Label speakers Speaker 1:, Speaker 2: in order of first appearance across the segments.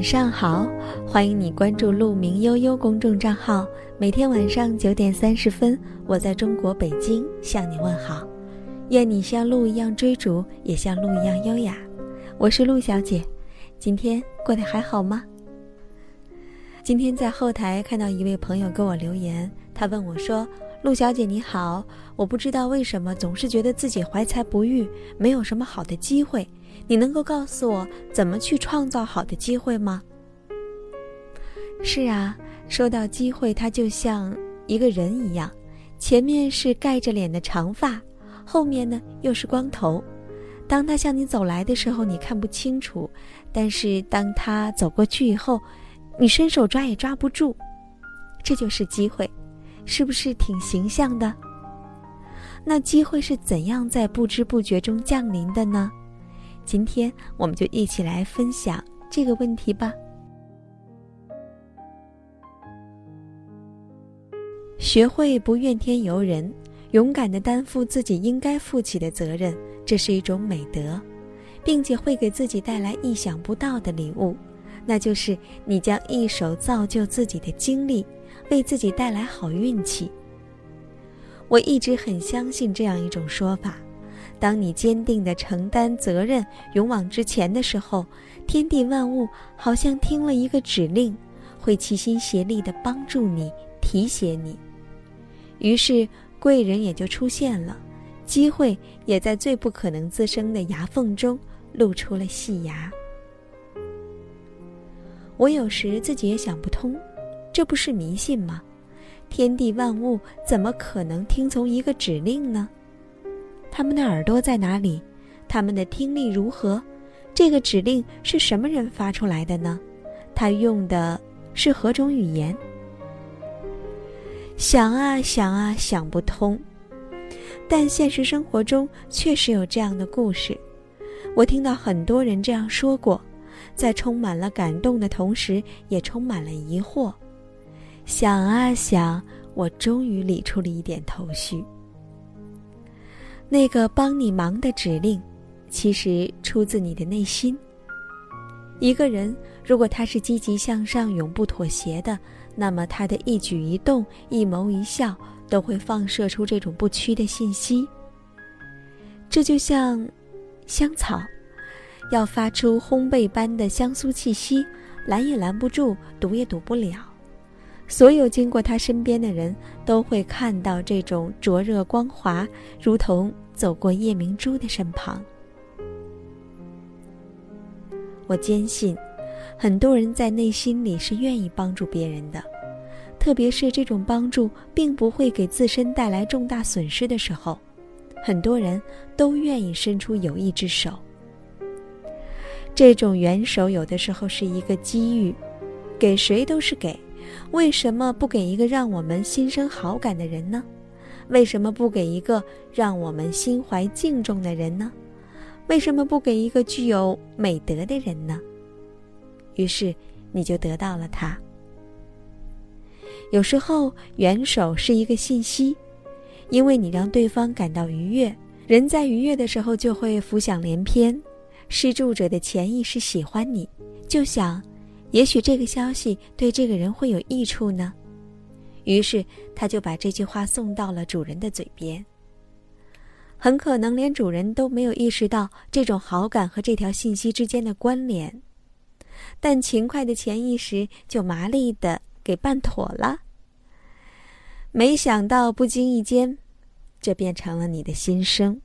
Speaker 1: 晚上好，欢迎你关注“鹿鸣悠悠”公众账号。每天晚上九点三十分，我在中国北京向你问好。愿你像鹿一样追逐，也像鹿一样优雅。我是鹿小姐，今天过得还好吗？今天在后台看到一位朋友给我留言，他问我说：“陆小姐你好，我不知道为什么总是觉得自己怀才不遇，没有什么好的机会。”你能够告诉我怎么去创造好的机会吗？是啊，说到机会，它就像一个人一样，前面是盖着脸的长发，后面呢又是光头。当他向你走来的时候，你看不清楚；但是当他走过去以后，你伸手抓也抓不住。这就是机会，是不是挺形象的？那机会是怎样在不知不觉中降临的呢？今天我们就一起来分享这个问题吧。学会不怨天尤人，勇敢的担负自己应该负起的责任，这是一种美德，并且会给自己带来意想不到的礼物，那就是你将一手造就自己的经历，为自己带来好运气。我一直很相信这样一种说法。当你坚定地承担责任、勇往直前的时候，天地万物好像听了一个指令，会齐心协力地帮助你、提携你。于是贵人也就出现了，机会也在最不可能滋生的牙缝中露出了细牙。我有时自己也想不通，这不是迷信吗？天地万物怎么可能听从一个指令呢？他们的耳朵在哪里？他们的听力如何？这个指令是什么人发出来的呢？他用的是何种语言？想啊想啊想不通。但现实生活中确实有这样的故事，我听到很多人这样说过，在充满了感动的同时，也充满了疑惑。想啊想，我终于理出了一点头绪。那个帮你忙的指令，其实出自你的内心。一个人如果他是积极向上、永不妥协的，那么他的一举一动、一眸一笑都会放射出这种不屈的信息。这就像香草，要发出烘焙般的香酥气息，拦也拦不住，堵也堵不了。所有经过他身边的人都会看到这种灼热光华，如同走过夜明珠的身旁。我坚信，很多人在内心里是愿意帮助别人的，特别是这种帮助并不会给自身带来重大损失的时候，很多人都愿意伸出友谊之手。这种援手有的时候是一个机遇，给谁都是给。为什么不给一个让我们心生好感的人呢？为什么不给一个让我们心怀敬重的人呢？为什么不给一个具有美德的人呢？于是你就得到了他。有时候援手是一个信息，因为你让对方感到愉悦，人在愉悦的时候就会浮想联翩。施助者的潜意识喜欢你，就想。也许这个消息对这个人会有益处呢，于是他就把这句话送到了主人的嘴边。很可能连主人都没有意识到这种好感和这条信息之间的关联，但勤快的潜意识就麻利的给办妥了。没想到不经意间，这变成了你的心声。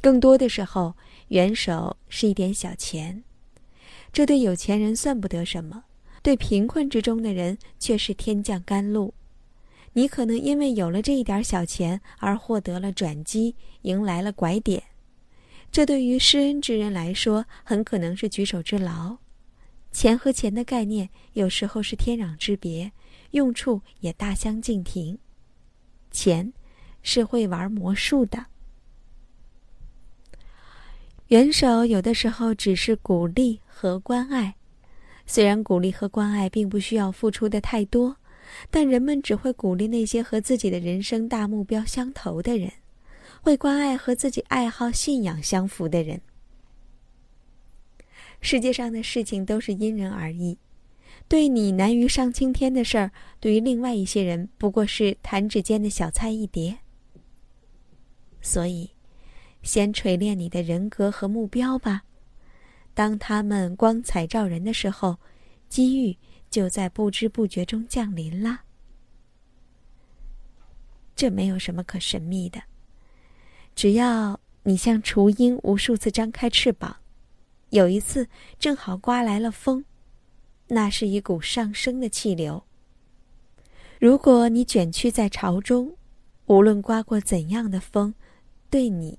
Speaker 1: 更多的时候，援手是一点小钱。这对有钱人算不得什么，对贫困之中的人却是天降甘露。你可能因为有了这一点小钱而获得了转机，迎来了拐点。这对于施恩之人来说，很可能是举手之劳。钱和钱的概念有时候是天壤之别，用处也大相径庭。钱是会玩魔术的。援手有的时候只是鼓励和关爱，虽然鼓励和关爱并不需要付出的太多，但人们只会鼓励那些和自己的人生大目标相投的人，会关爱和自己爱好信仰相符的人。世界上的事情都是因人而异，对你难于上青天的事儿，对于另外一些人不过是弹指间的小菜一碟。所以，先锤炼你的人格和目标吧。当他们光彩照人的时候，机遇就在不知不觉中降临了。这没有什么可神秘的，只要你像雏鹰无数次张开翅膀，有一次正好刮来了风，那是一股上升的气流。如果你卷曲在巢中，无论刮过怎样的风，对你，